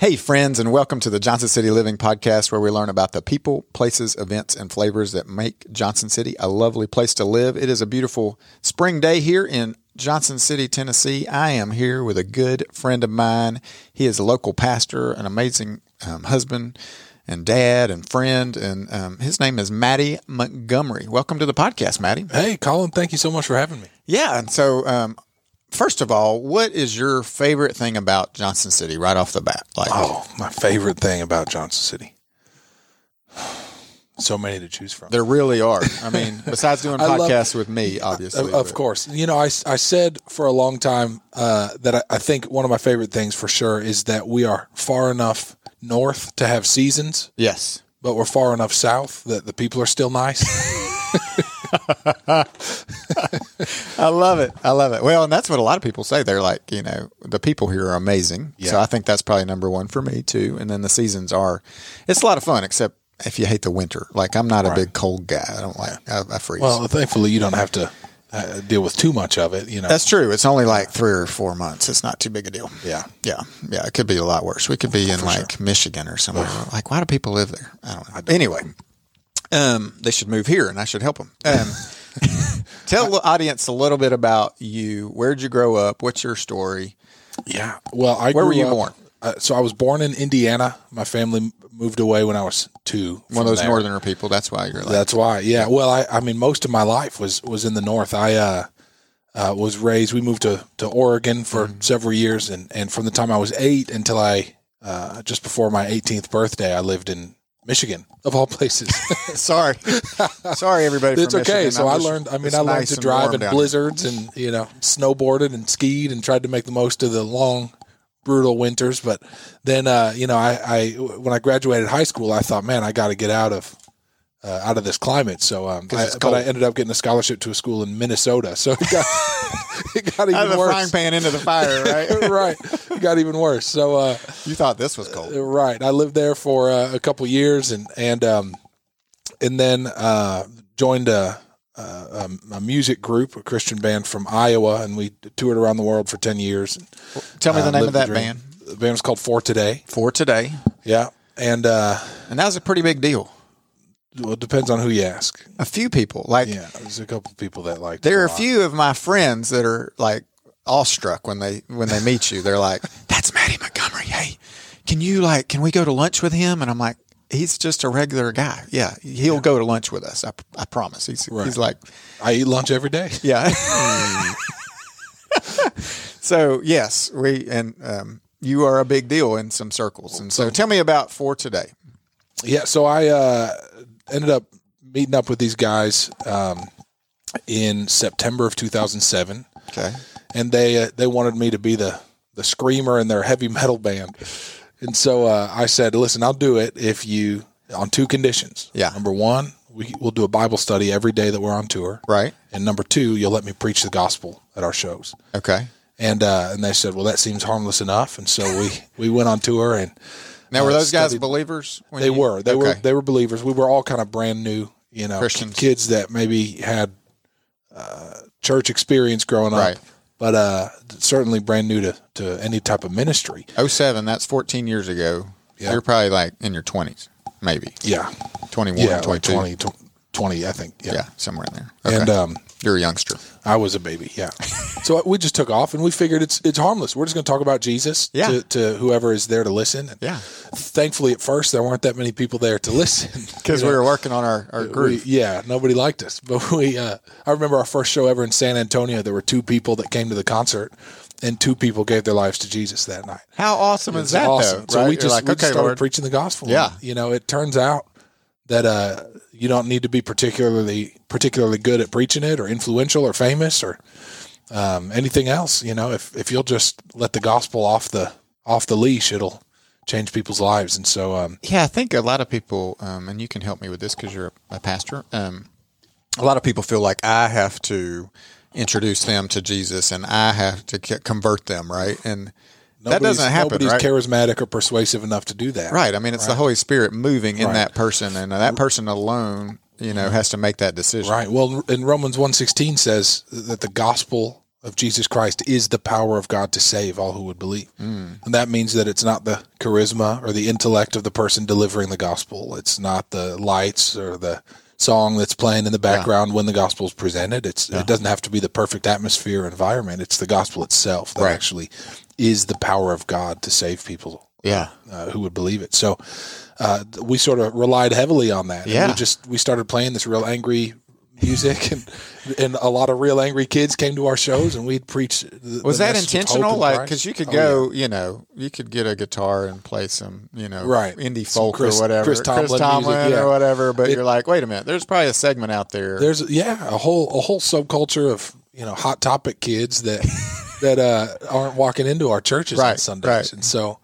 Hey, friends, and welcome to the Johnson City Living Podcast, where we learn about the people, places, events, and flavors that make Johnson City a lovely place to live. It is a beautiful spring day here in Johnson City, Tennessee. I am here with a good friend of mine. He is a local pastor, an amazing um, husband and dad and friend, and um, his name is Mattie Montgomery. Welcome to the podcast, Mattie. Hey, Colin, thank you so much for having me. Yeah, and so um, first of all, what is your favorite thing about Johnson City right off the bat? Like, Oh, my favorite thing about Johnson City. So many to choose from. there really are. I mean, besides doing I love- podcasts with me, obviously. Of, of but- course. You know, I, I said for a long time uh, that I, I think one of my favorite things for sure is that we are far enough north to have seasons, Yes. but we're far enough south that the people are still nice. I love it. I love it. Well, and that's what a lot of people say. They're like, you know, the people here are amazing. So I think that's probably number one for me too. And then the seasons are, it's a lot of fun, except if you hate the winter. Like I'm not a big cold guy. I don't like, I, I freeze. well, thankfully, you don't have to uh, deal with too much of it. You know, that's true. It's only like three or four months. It's not too big a deal. yeah. Yeah, yeah, it could be a lot worse. We could be in like Michigan or somewhere. Like, why do people live there? I don't know. anyway, um, they should move here, and I should help them. Um, tell the audience a little bit about you. Where'd you grow up? What's your story? Yeah. Well, I Where were you up- born? Uh, so I was born in Indiana. My family moved away when I was two. One of those there. northerner people. That's why you're like. That's why. Yeah. Well, I, I mean, most of my life was was in the north. I uh, uh, was raised. We moved to to Oregon for Mm-hmm. several years, and and from the time I was eight until I uh, just before my 18th birthday, I lived in Michigan, of all places. sorry, sorry, everybody. it's okay. Michigan. So I'm I learned. I mean, I learned nice to drive in blizzards, and you know, snowboarded and skied, and tried to make the most of the long, brutal winters. But then, uh, you know, I, I when I graduated high school, I thought, man, I got to get out of. Uh, out of this climate, so um, I, but I ended up getting a scholarship to a school in Minnesota, so it got it got even Out of the worse. frying pan into the fire, right? right, it got even worse. So uh, you thought this was cold. Right. I lived there for uh, a couple years and and um, and then uh, joined a, a a music group, a Christian band from Iowa, and we toured around the world for ten years. Tell me Uh, the name of that band The band was called For Today. for today, Yeah, and uh, and that was a pretty big deal. Well, it depends on who you ask. A few people, like Yeah, there's a couple people that like. There are a few of my friends that are like awestruck when they when they meet you. They're like, "That's Mattie Montgomery. Hey, can you like can we go to lunch with him?" And I'm like, "He's just a regular guy. Yeah, he'll go to lunch with us. I, I promise." He's he's like, I eat lunch every day. "Yeah." so yes, we and um, you are a big deal in some circles. And so, tell me about for today. Yeah, so I uh, ended up meeting up with these guys um, in September of 2007. Okay. and they uh, they wanted me to be the the screamer in their heavy metal band. And so uh, I said, "Listen, I'll do it if you on two conditions. Yeah. Number one, we we'll do a Bible study every day that we're on tour, Right. and number two, you'll let me preach the gospel at our shows." Okay. And uh, and they said, "Well, that seems harmless enough." And so we we went on tour, and Now, were those guys studied- believers? when they you- were they were they were believers. We were all kind of brand new, you know, Christians. kids that maybe had uh, church experience growing up, Right. but uh, certainly brand new to, to any type of ministry. 07, that's 14 years ago. Yeah. You're probably like in your 20s, maybe Yeah, 21 yeah, or like 20, 20, I think. Yeah, Yeah, somewhere in there. Okay. and um, You're a youngster. I was a baby. Yeah, so we just took off, and we figured it's it's harmless. We're just going to talk about Jesus Yeah. to, to whoever is there to listen. And Yeah. Thankfully, at first there weren't that many people there to listen Because You we were working on our, our We- group. yeah, nobody liked us. But we, uh, I remember our first show ever in San Antonio. There were two people that came to the concert, and two people gave their lives to Jesus that night. How awesome is that, awesome. though? So we You're just, like, we just okay, started Lord. preaching the gospel. Yeah. And, you know, it turns out that uh, you don't need to be particularly particularly good at preaching it, or influential, or famous, or um, anything else. You know, if if you'll just let the gospel off the off the leash, it'll change people's lives. And so, um, Yeah, I think a lot of people, um, and you can help me with this because you're a pastor. Um, a lot of people feel like I have to introduce them to Jesus and I have to convert them, right? And that doesn't happen, Nobody's right? charismatic or persuasive enough to do that. Right. I mean, it's the Holy Spirit moving in Right. that person, and that person alone, you know, has to make that decision. Right. Well, in Romans 1.16 says that the gospel of Jesus Christ is the power of God to save all who would believe. Hmm. And that means that it's not the charisma or the intellect of the person delivering the gospel. It's not the lights or the song that's playing in the background when the gospel is presented. It's it doesn't have to be the perfect atmosphere or environment. It's the gospel itself that Right. actually is the power of God to save people Yeah. uh, who would believe it. So uh, we sort of relied heavily on that. And Yeah. we just we started playing this real angry music, and and a lot of real angry kids came to our shows, and we'd preach. The, Was the that message of hope intentional? Like, because you could Oh, go, you know, you could get a guitar and play some, you know, Right. indie Some folk Chris- or whatever, Chris Tomlin music, yeah. or whatever. But It- you're like, wait a minute, there's probably a segment out there. There's yeah a whole a whole subculture of you know hot topic kids that that uh, aren't walking into our churches on Sundays, right. and so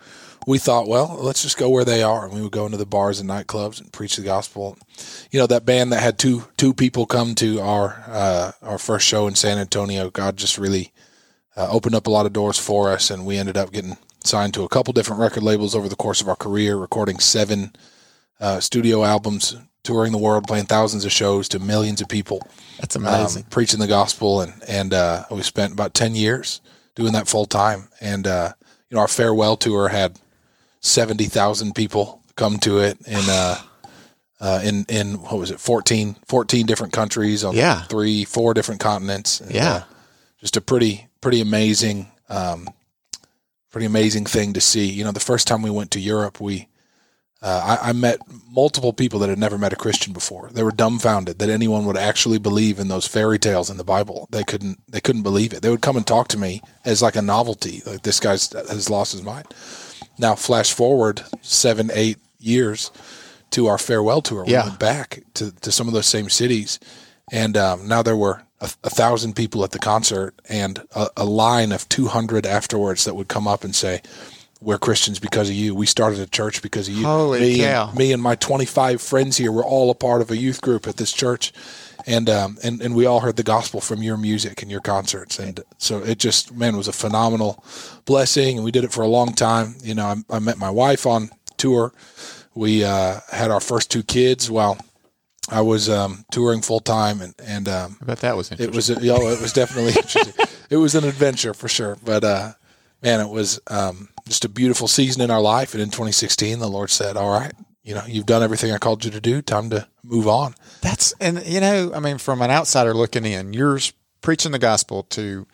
we thought, well, let's just go where they are, and we would go into the bars and nightclubs and preach the gospel. You know that band that had two two people come to our uh, our first show in San Antonio. God just really uh, opened up a lot of doors for us, and we ended up getting signed to a couple different record labels over the course of our career, recording seven uh, studio albums, touring the world, playing thousands of shows to millions of people That's amazing. um, preaching the gospel, and and uh, we spent about ten years doing that full time. And uh, you know, our farewell tour had seventy thousand people come to it in uh, uh, in in what was it 14, 14 different countries on Yeah. three four different continents. And, Yeah. uh, just a pretty pretty amazing um, pretty amazing thing to see. You know, the first time we went to Europe, we uh, I, I met multiple people that had never met a Christian before. They were dumbfounded that anyone would actually believe in those fairy tales in the Bible. They couldn't. They couldn't believe it. They would come and talk to me as like a novelty. Like this guy's has lost his mind. Now, flash forward seven, eight years to our farewell tour. We Yeah. went back to, to some of those same cities, and um, now there were a, a thousand people at the concert and a, a line of two hundred afterwards that would come up and say, "We're Christians because of you. We started a church because of you. Holy me cow. And, me and my twenty five friends here were all a part of a youth group at this church." And, um, and and we all heard the gospel from your music and your concerts, and so it just man was a phenomenal blessing, and we did it for a long time. You know, I, I met my wife on tour. We uh, had our first two kids while I was um, touring full time, and and um, I bet that was interesting. it was a, you know, it was definitely interesting. It was an adventure for sure, but uh, man, it was um, just a beautiful season in our life. And in 2016, the Lord said, "All right, you know, you've done everything I called you to do. Time to move on." That's and you know, I mean, from an outsider looking in, you're preaching the gospel to,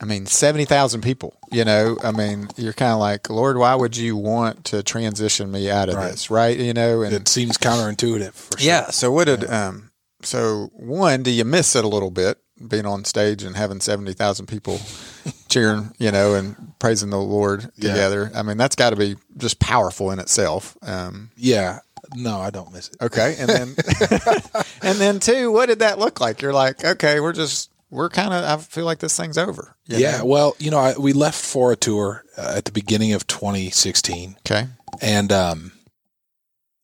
I mean, seventy thousand people. You know, I mean, you're kind of like, Lord, why would you want to transition me out of Right. this, right? You know, and It seems counterintuitive. For sure. yeah. So what did um? So one, do you miss it a little bit being on stage and having seventy thousand people cheering, you know, and praising the Lord Yeah. together? I mean, that's got to be just powerful in itself. Um, yeah. No, I don't miss it. Okay, and then and then two, what did that look like? You're like, okay, we're just we're kind of. I feel like this thing's over. Yeah. know? Well, you know, I, we left for a tour uh, at the beginning of 2016, Okay. and um,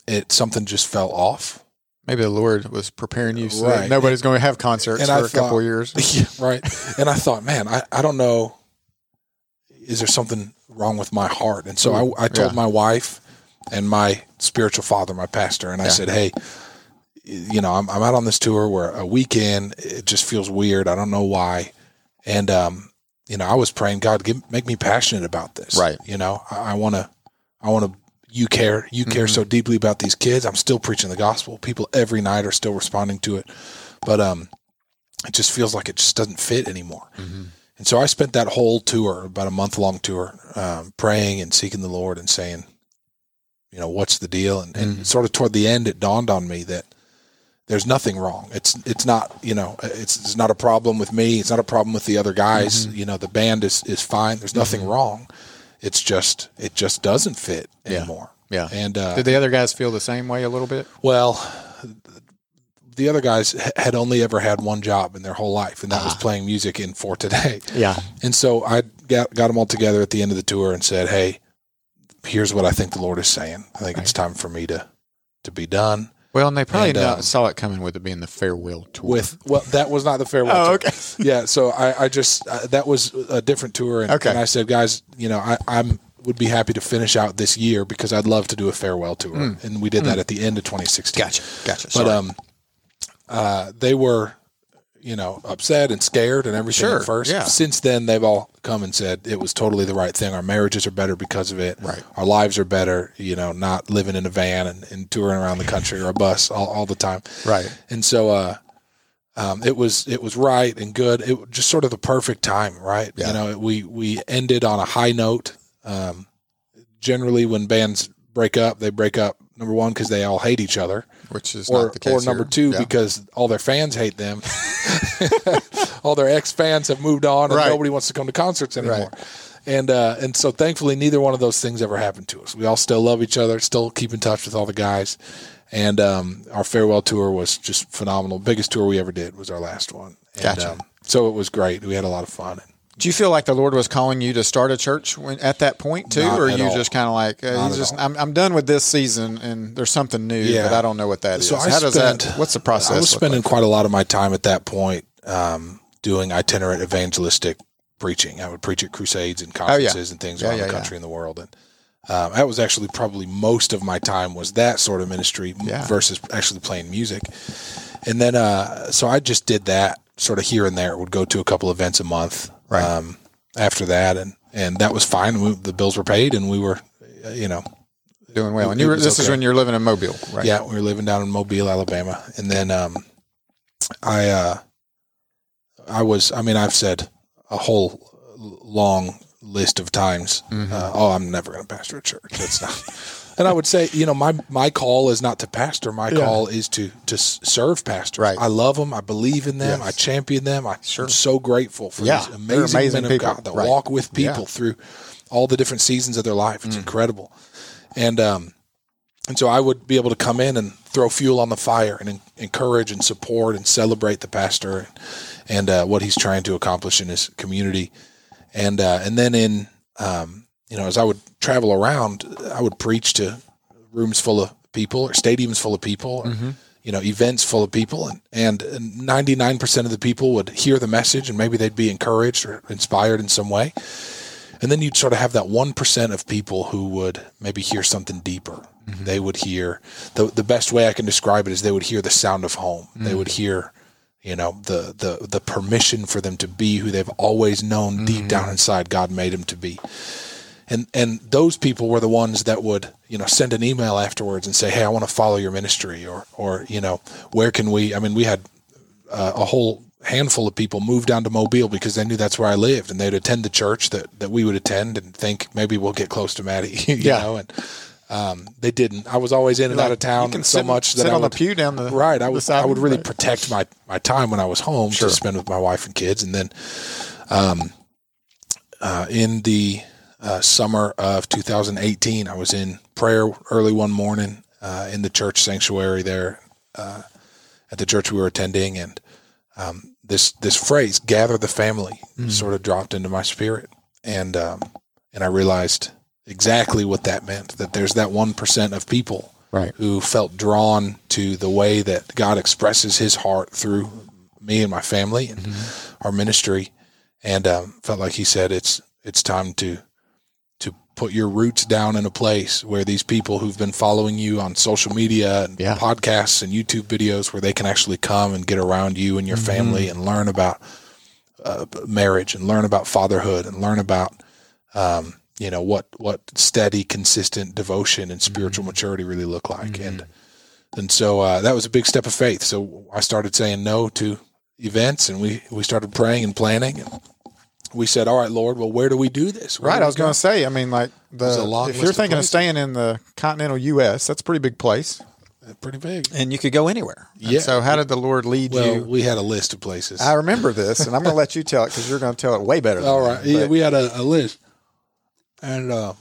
it something just fell off. Maybe the Lord was preparing you so Right. nobody's going to have concerts And for I a couple of years. Yeah, right. And I thought, man, I, I don't know. Is there something wrong with my heart? And so I, I told Yeah. my wife and my spiritual father, my pastor, and I Yeah. said, hey, you know, I'm, I'm out on this tour where a weekend, it just feels weird. I don't know why. And, um, you know, I was praying, God, give, make me passionate about this. Right. You know, I want to, I want to, you care, you care Mm-hmm. so deeply about these kids. I'm still preaching the gospel. People every night are still responding to it. But, um, it just feels like it just doesn't fit anymore. Mm-hmm. And so I spent that whole tour, about a month long tour, um, praying and seeking the Lord and saying, you know, what's the deal? And, and Mhm. sort of toward the end, it dawned on me that there's nothing wrong. It's it's not you know it's it's not a problem with me. It's not a problem with the other guys. Mm-hmm. You know, the band is is fine. There's nothing wrong. It's just it just doesn't fit anymore. Yeah. And uh, Did the other guys feel the same way a little bit? well, the other guys had only ever had one job in their whole life, and that was playing music in for today. Yeah. And so I got got them all together at the end of the tour and said, "Hey, here's what I think the Lord is saying. I think it's time for me to to be done Well, and they probably And, um, saw it coming with it being the farewell tour. with well, that was not the farewell. oh, tour. okay. Yeah, so I, I just uh, that was a different tour, and, Okay. and I said, guys, you know, I, I'm would be happy to finish out this year because I'd love to do a farewell tour, and we did that at the end of 2016. Hmm. Gotcha. Gotcha. But Sorry. um, uh, they were, you know, upset and scared and everything Sure, at first. yeah. Since then, they've all come and said it was totally the right thing. Our marriages are better because of it. Right. Our lives are better, you know, not living in a van and, and touring around the country or a bus all, all the time. Right. And so, uh, um, it was it was right and good. It was just sort of the perfect time, right? Yeah. You know, we we ended on a high note. Um, generally, when bands break up, they break up number one because they all hate each other, Which is or not the case. or number here. two Yeah. because all their fans hate them. all their ex fans have moved on, and Right. nobody wants to come to concerts anymore. Right. And uh, and so thankfully, neither one of those things ever happened to us. We all still love each other, still keep in touch with all the guys. And um, our farewell tour was just phenomenal. Biggest tour we ever did was our last one. And, Gotcha. Um, so it was great. We had a lot of fun. Do you feel like the Lord was calling you to start a church when, at that point too, Not or you all. just kind of like uh, you just. I'm, I'm done with this season and there's something new, Yeah. but I don't know what that is. So I How does spent- that? What's the process? I was spending like? quite a lot of my time at that point um, doing itinerant evangelistic preaching. I would preach at crusades and conferences and things Oh, Yeah, around yeah, the yeah. country and the world. And um, that was actually probably most of my time was that sort of ministry Yeah. versus actually playing music. And then, uh, so I just did that sort of here and there. Would go to a couple events a month. Right. Um, after that, and and that was fine. We, the bills were paid, and we were, you know, doing well. And you were, this is when you're living in Mobile, right? yeah, we were living down in Mobile, Alabama, and then um, I uh, I was. I mean, I've said a whole long list of times. Mm-hmm. Uh, oh, I'm never going to pastor a church. That's not. And I would say, you know, my my call is not to pastor. My call is to to serve pastors. Right. I love them. I believe in them. Yes. I champion them. I, Sure. I'm so grateful for Yeah, these amazing, amazing men people. of God that Right. walk with Yeah. Mm. people through all the different seasons of their life. It's incredible. And um, and so I would be able to come in and throw fuel on the fire and en- encourage and support and celebrate the pastor and, and uh, what he's trying to accomplish in his community. And uh, and then in um, you know as I would travel around, I would preach to rooms full of people or stadiums full of people or mm-hmm. you know events full of people and and 99% of the people would hear the message and maybe they'd be encouraged or inspired in some way and then you'd sort of have that 1% of people who would maybe hear something deeper. Mm-hmm. They would hear the the best way I can describe it is they would hear the sound of home. They mm. would hear, you know, the the the permission for them to be who they've always known deep down mm-hmm. inside God made them to be. And and those people were the ones that would, you know, send an email afterwards and say, "Hey, I want to follow your ministry," or or you know, where can we? I mean, we had uh, a whole handful of people move down to Mobile because they knew that's where I lived, and they'd attend the church that, that we would attend and think maybe we'll get close to Mattie, you Yeah. know, and um, they didn't. I was always in and Like, out of town so sit, much that I on would, the pew down the right. I side, I would really right. protect my my time when I was home Sure. to spend with my wife and kids, and then um, uh, in the uh, summer of 2018, I was in prayer early one morning uh, in the church sanctuary there uh, at the church we were attending, and um, this this phrase "gather the family" sort of dropped into my spirit, and um, and I realized exactly what that meant. That there's that one percent of people Right. who felt drawn to the way that God expresses His heart through me and my family and our ministry, and um, felt like He said it's it's time to to put your roots down in a place where these people who've been following you on social media and Yeah. podcasts and YouTube videos where they can actually come and get around you and your family and learn about uh, marriage and learn about fatherhood and learn about um, you know what what steady consistent devotion and spiritual maturity really look like. And and so uh, that was a big step of faith. So I started saying no to events and we we started praying and planning and we said all right Lord well where do we do this Where Right, do I was going to say. I mean, like the if you're of thinking of staying in the continental U.S., that's a pretty big place, go? pretty big and you could go anywhere. And Yeah. So, how did the Lord lead well you? we had a list of places I remember this, and I'm going to let you tell it because you're going to tell it way better. Than all me. yeah we had a, a list and uh,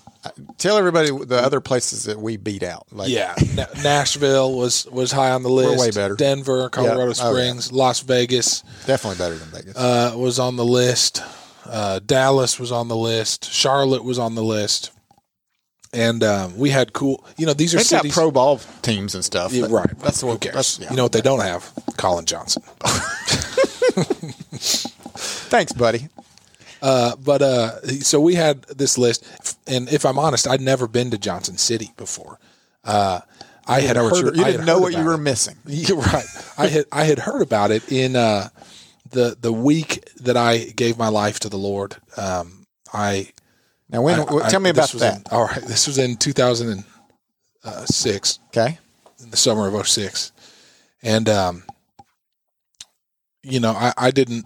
tell everybody the other places that we beat out. Like, Yeah, Nashville was was high on the list. way better. Denver, Colorado Yeah. Oh, yeah. Springs, Las Vegas definitely better than Vegas. uh, was on the list. Uh, Dallas was on the list. Charlotte was on the list. And um, we had cool. You know, these are They've got pro ball teams and stuff. Yeah, right. That's Who what. cares? Yeah. You know what they don't have? Colin Johnson. Thanks, buddy. Uh, but uh, so we had this list, and if I'm honest, I'd never been to Johnson City before. Uh, I had Know what heard. you, you didn't know what you were missing. You're right. I had I had heard about it in uh, the the week that I gave my life to the Lord, um, I Now, when? I- tell me about that. in- all right, this was in 2006, okay. in the summer of 06. and um, you know, I, I didn't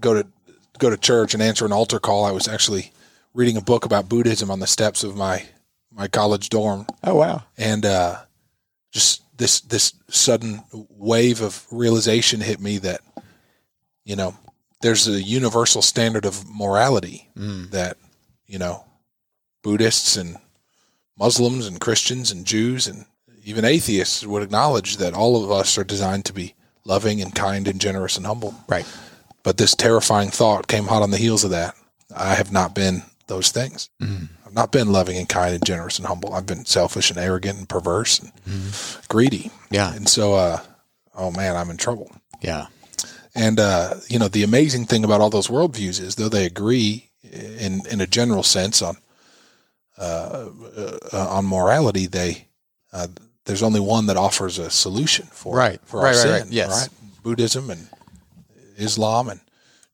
go to go to church and answer an altar call. I was actually reading a book about Buddhism on the steps of my my college dorm, Oh wow. and uh, just this this sudden wave of realization hit me that you know there's a universal standard of morality Mm. that you know Buddhists and Muslims and Christians and Jews and even atheists would acknowledge that all of us are designed to be loving and kind and generous and humble. Right. But this terrifying thought came hot on the heels of that. I have not been those things. Mm. I've not been loving and kind and generous and humble. I've been selfish and arrogant and perverse and greedy. Yeah. And so, uh, oh man, I'm in trouble. Yeah. And uh, you know, the amazing thing about all those worldviews is, though they agree in in a general sense on uh, uh, on morality, they uh, there's only one that offers a solution for Right. for Right, our right, sin. right. Yes. Buddhism and Islam and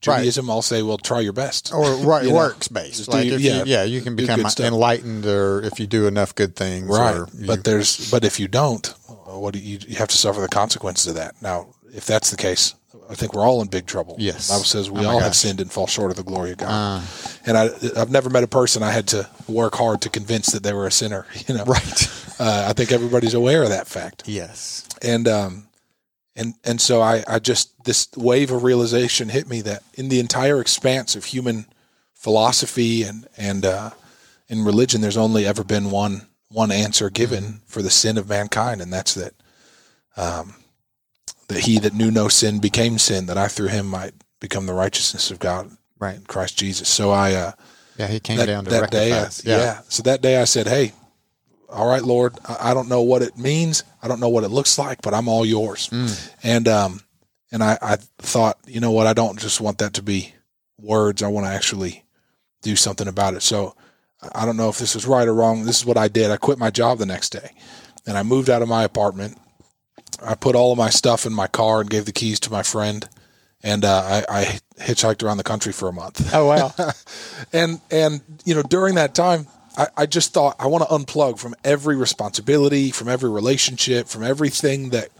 Right. Judaism all say, "Well, try your best." Or right, You know, works based. Like if yeah, you, yeah, you can become enlightened, or if you do enough good things, right Or you, but there's but if you don't what do you you have to suffer the consequences of that now if that's the case i think we're all in big trouble. Yes. the bible says we Oh all have sinned and fall short of the glory of god. Uh, and I, i've never met a person i had to work hard to convince that they were a sinner you know? Right. uh, i think everybody's aware of that fact. Yes. and um and and so I, I just this wave of realization hit me that in the entire expanse of human philosophy and and uh, in religion, there's only ever been one one answer given for the sin of mankind, and that's that um, that he that knew no sin became sin, that I through him might become the righteousness of God Right. in Christ Jesus. So I uh, Yeah, he came that, down to that rectify day, I- us. yeah. So that day I said, Hey, all right, Lord, I, I don't know what it means. I don't know what it looks like, but I'm all yours. Mm. And, um, and I, I thought, you know what? I don't just want that to be words. I want to actually do something about it. So I don't know if this was right or wrong. This is what I did. I quit my job the next day and I moved out of my apartment. I put all of my stuff in my car and gave the keys to my friend. And uh, I, I hitchhiked around the country for a month Oh wow. and and you know during that time I, I just thought i want to unplug from every responsibility from every relationship from everything that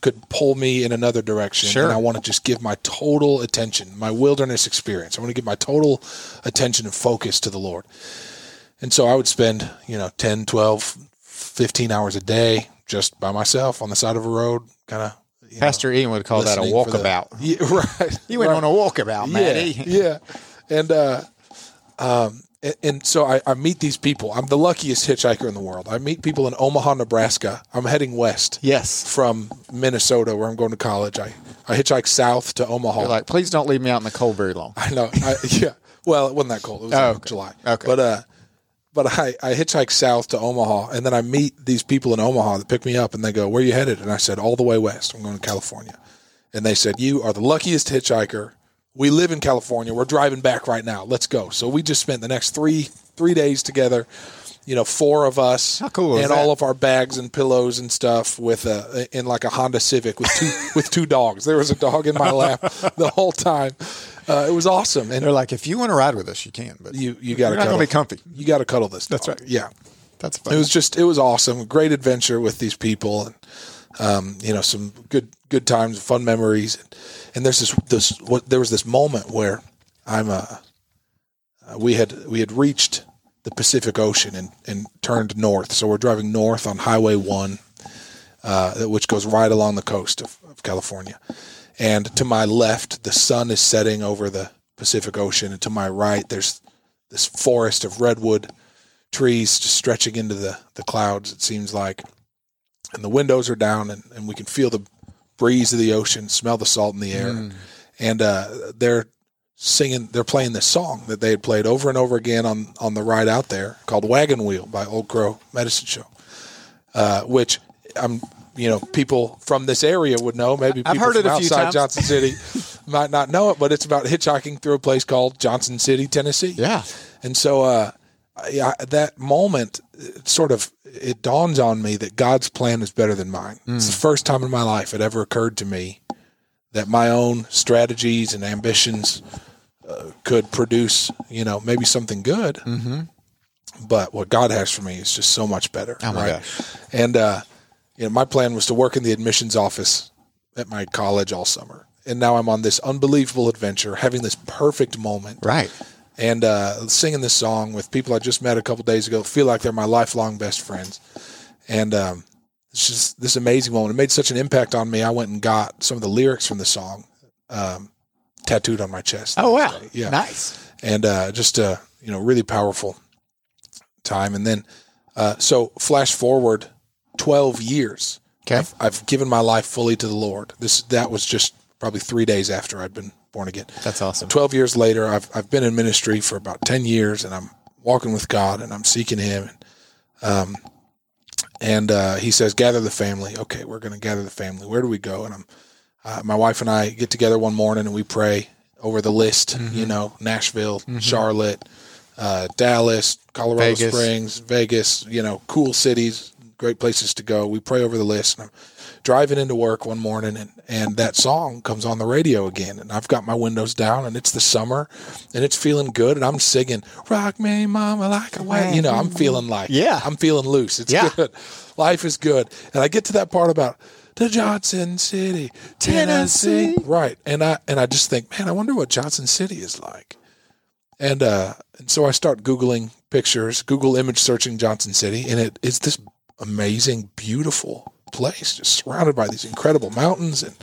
could pull me in another direction Sure. and i want to just give my total attention my wilderness experience i want to give my total attention and focus to the lord and so i would spend you know 10 12 15 hours a day just by myself on the side of a road kind of Pastor Ian would call that a the- walkabout. yeah, right You went right. on a walkabout, Mattie. Yeah, yeah. And uh, um, and, and so I, I meet these people. I'm the luckiest hitchhiker in the world. I meet people in Omaha, Nebraska. I'm heading west Yes. from Minnesota, where I'm going to college. I I hitchhike south to Omaha. You're like, please don't leave me out in the cold very long. I know. I, yeah. Well, it wasn't that cold. It was Oh, like okay. July. Okay. But uh, but I I hitchhike south to Omaha, and then I meet these people in Omaha that pick me up, and they go, "Where are you headed?" And I said, "All the way west. I'm going to California." And they said, "You are the luckiest hitchhiker. We live in California. We're driving back right now. Let's go." So we just spent the next three three days together. You know, four of us, cool and all of our bags and pillows and stuff with a in like a Honda Civic with two with two dogs. There was a dog in my lap the whole time. Uh, it was awesome, and They're like, if you want to ride with us, you can, but you you got to not gonna be comfy. You got to cuddle this. That's right. Yeah, That's it was just it was awesome. Great adventure with these people, and um, you know some good good times, fun memories. And there's this this what there was this moment where I'm uh, uh we had we had reached the Pacific Ocean and and turned north. So we're driving north on Highway One, uh, which goes right along the coast of, of California. And to my left, the sun is setting over the Pacific Ocean, and to my right, there's this forest of redwood trees just stretching into the, the clouds, it seems like. And the windows are down, and, and we can feel the breeze of the ocean, smell the salt in the air. Mm. And uh, they're singing, they're playing this song that they had played over and over again on, on the ride out there called Wagon Wheel by Old Crow Medicine Show, uh, which I'm, you know, people from this area would know. Maybe people I've heard from it a few outside times. Johnson City might not know it, but it's about hitchhiking through a place called Johnson City, Tennessee. yeah. And so, uh, I, I- that moment, it sort of, it dawns on me that God's plan is better than mine. It's the first time in my life it ever occurred to me that my own strategies and ambitions uh, could produce, you know, maybe something good. Mm-hmm. But what God has for me is just so much better. Oh my right? gosh. And uh, you know, my plan was to work in the admissions office at my college all summer, and now I'm on this unbelievable adventure, having this perfect moment, Right. and uh, singing this song with people I just met a couple days ago. Feel like they're my lifelong best friends, and um, it's just this amazing moment. It made such an impact on me. I went and got some of the lyrics from the song um, tattooed on my chest. Oh wow. Yeah Nice. and uh, just a you know really powerful time. And then uh, so flash forward twelve years. Okay. I've, I've given my life fully to the Lord. This that was just probably three days after I'd been born again. That's awesome. Twelve years later, I've I've been in ministry for about ten years, and I'm walking with God, and I'm seeking Him. And, um, and uh, He says, "Gather the family." Okay, we're going to gather the family. Where do we go? And I'm, uh, my wife and I get together one morning, and we pray over the list. You know, Nashville, Charlotte, uh, Dallas, Colorado Vegas. Springs, Vegas. You know, cool cities, great places to go. We pray over the list. And I'm driving into work one morning, and and that song comes on the radio again, and I've got my windows down, and it's the summer, and it's feeling good, and I'm singing "Rock Me, Mama, Like a Way." You know, I'm feeling like Yeah. I'm feeling loose. It's Yeah. good. Life is good, and I get to that part about. To Johnson City, Tennessee. Tennessee. Right. And I and I just think, man, I wonder what Johnson City is like. And uh, and so I start googling pictures, Google image searching Johnson City, and it is this amazing, beautiful place, just surrounded by these incredible mountains. And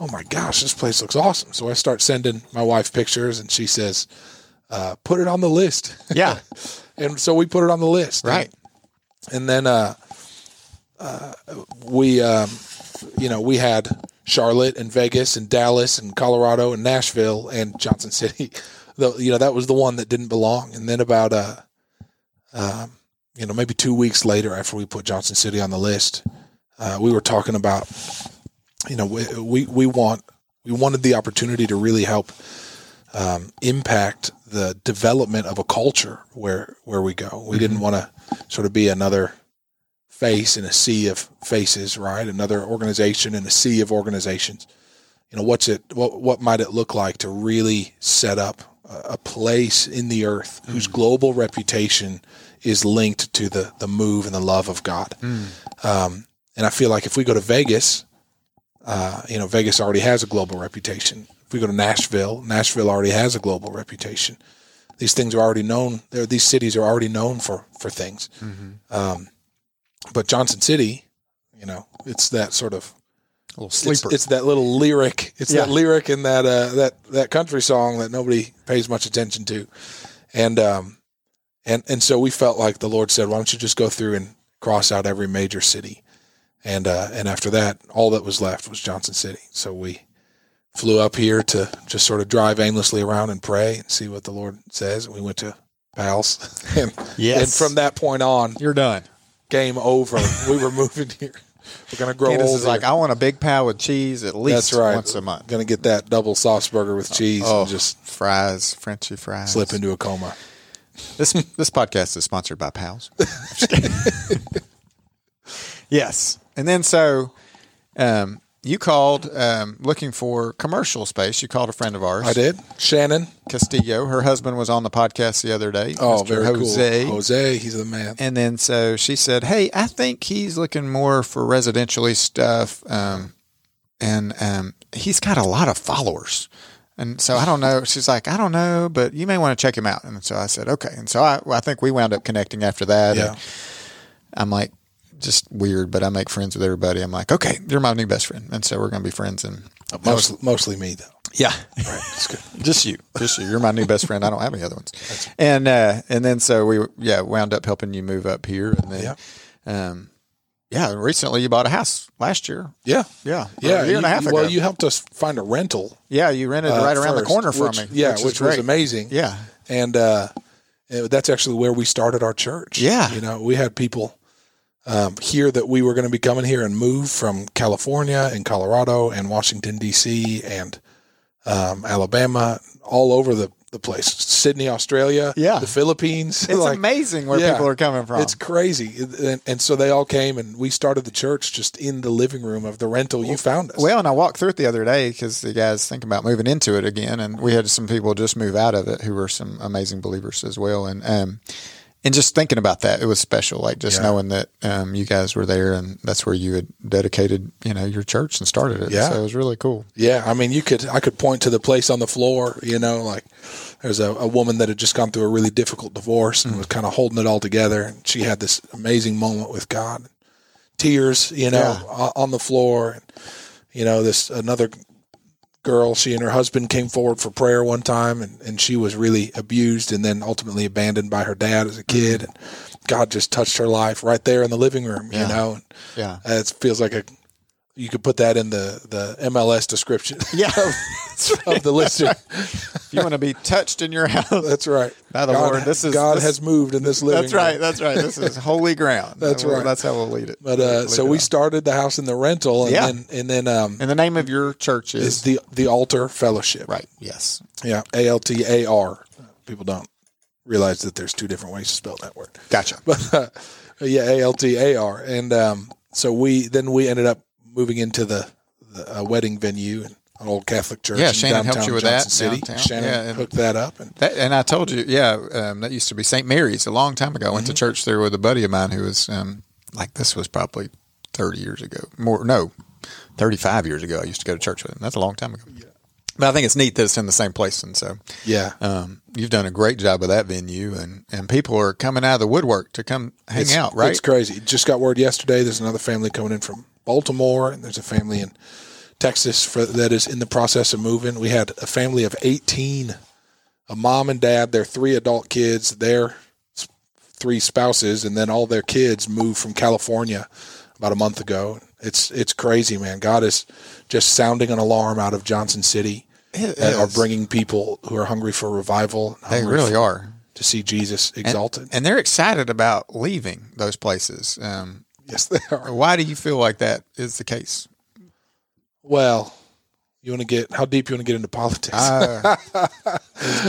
oh my gosh, this place looks awesome. So I start sending my wife pictures, and she says, uh, "Put it on the list." Yeah. and so we put it on the list. Right. And then uh, uh, we, um, you know, we had Charlotte and Vegas and Dallas and Colorado and Nashville and Johnson City. Though you know that was the one that didn't belong. And then about uh, um, you know, maybe two weeks later after we put Johnson City on the list, uh, we were talking about, you know, we, we we want we wanted the opportunity to really help um, impact the development of a culture where where we go. We didn't want to sort of be another face in a sea of faces, right? Another organization in a sea of organizations. You know, what's it? What what might it look like to really set up a, a place in the earth whose global reputation is linked to the the move and the love of God? Um, and I feel like if we go to Vegas, uh, you know, Vegas already has a global reputation. If we go to Nashville, Nashville already has a global reputation. These things are already known. There, these cities are already known for for things. Um, but Johnson City, you know, it's that sort of A little sleeper. it's that little lyric. It's that lyric in that uh, that that country song that nobody pays much attention to, and um, and and so we felt like the Lord said, "Why don't you just go through and cross out every major city?" And uh, and after that, all that was left was Johnson City. So we flew up here to just sort of drive aimlessly around and pray and see what the Lord says. We went to Pals, and, Yes. and from that point on, You're done. game over. we were moving here. We're gonna grow Candace old. is like, I want a big pal with cheese at least That's right. once a month. Gonna get that double sauce burger with cheese Oh, and just fries, Frenchy fries. slip into a coma. This this podcast is sponsored by Pals. yes, and then so um, you called um, looking for commercial space. You called a friend of ours. I did. Shannon. Castillo. Her husband was on the podcast the other day. Oh, Mr. very Jose. cool. Jose, he's the man. And then so she said, "Hey, I think he's looking more for residentially stuff, um, and um, he's got a lot of followers." And so I don't know. She's like, "I don't know, but you may want to check him out." And so I said, "Okay." And so I, well, I think we wound up connecting after that. Yeah. And I'm like, just weird, but I make friends with everybody. I'm like, okay, you're my new best friend, and so we're gonna be friends. And Mostly, mostly me though. yeah, Right. Just you, just you. You're my new best friend. I don't have any other ones. And uh, and then so we yeah wound up helping you move up here, and then um, yeah, recently you bought a house last year. Yeah. Yeah, Yeah. a year and a half ago. Well, you helped us find a rental. yeah, you rented uh, right around the corner from which- me. Yeah, which, which, was amazing. Yeah, and uh, uh, that's actually where we started our church. Yeah. you know, we had people um, here that we were going to be coming here and move from California and Colorado and Washington D.C. and um, Alabama, all over the the place. Sydney, Australia, Yeah. the Philippines. It's like, amazing where yeah. people are coming from. It's crazy, and, and so they all came, and we started the church just in the living room of the rental you found us. Well, and I walked through it the other day because the guys thinking about moving into it again, and we had some people just move out of it who were some amazing believers as well, and um, and just thinking about that, it was special. Like just Yeah. knowing that um, you guys were there, and that's where you had dedicated, you know, your church and started it. Yeah. so it was really cool. Yeah, I mean, you could I could point to the place on the floor. You know, like there's a, a woman that had just gone through a really difficult divorce and was kind of holding it all together, and she had this amazing moment with God. Tears, you know, Yeah. on the floor. And, you know, this another girl, she and her husband came forward for prayer one time, and, and she was really abused and then ultimately abandoned by her dad as a mm-hmm. kid. And God just touched her life right there in the living room. Yeah. You know, and, Yeah, it feels like a you could put that in the the MLS description yeah. of the listing. if you want to be touched in your house, That's right. By the God, Lord, this is- God this- has moved in this living. that's right. room. That's right. This is holy ground. That's right. That's how we'll lead it. But uh, Lead so it we started the house in the rental, and Yeah. then and then um, and the name of your church is is the the altar fellowship. right. Yes. Yeah. A L T A R. People don't realize that there's two different ways to spell that word. Gotcha. But uh, yeah, A L T A R. And um, so we then we ended up moving into the, the uh, wedding venue and an old Catholic church. Yeah, in Shannon helped you with Johnson that City. downtown. Shannon Yeah, and- hooked that up, and That, and I told you, yeah, um, that used to be St. Mary's a long time ago. I went Mm-hmm. to church there with a buddy of mine who was um, like this was probably thirty years ago. More no, thirty five years ago. I used to go to church with him. That's a long time ago. But I think it's neat that it's in the same place, and so yeah, um, you've done a great job of that venue, and and people are coming out of the woodwork to come hang It's- out. Right? It's crazy. Just got word yesterday. There's another family coming in from Baltimore, and there's a family in Texas for, that is in the process of moving. We had a family of 18, a mom and dad, their three adult kids, their three spouses, and then all their kids moved from California about a month ago. It's it's crazy, man. God is just sounding an alarm out of Johnson City. It that are bringing people who are hungry for revival. They really for- are. to see Jesus And- exalted. and they're excited about leaving those places. Um, yes, they are. why do you feel like that is the case? Well, you want to get how deep you want to get into politics? Uh,